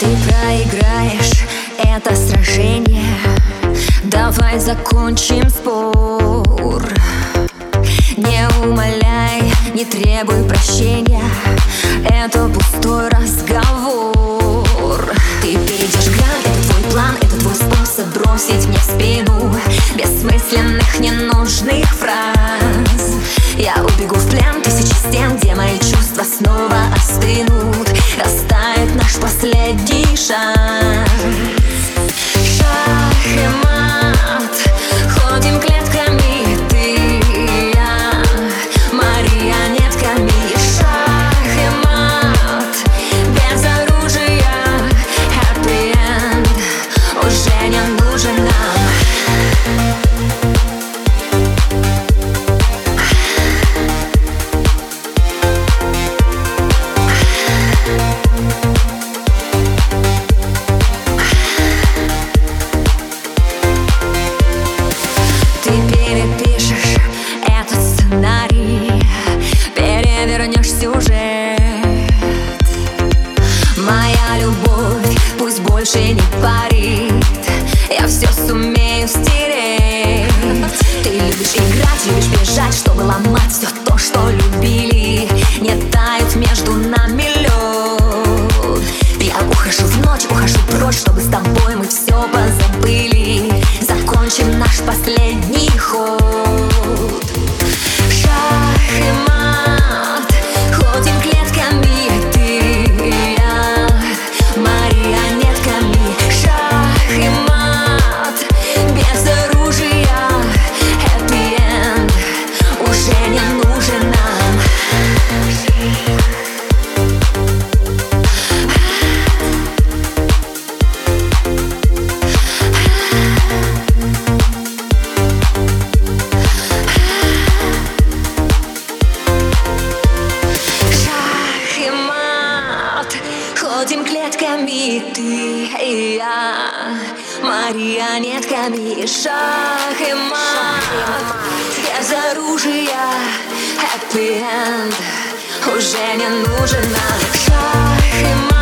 Ты проиграешь это сражение. Давай закончим спор. Не умоляй, не требуй прощения. Это пустой разговор. Ты перейдешь грань, это твой план Это твой способ бросить мне в спину. Бессмысленных, ненужных фраз. Я убегу в плен тысячи стен Где мои чувства снова остынут больше не парит. Я все сумею стереть. Ты любишь играть, любишь бежать Чтобы ломать все то, что любили. Не Ходим клетками ты и я. Марионетками шах и мат. Без оружия happy end. Уже не нужен нам шах и мат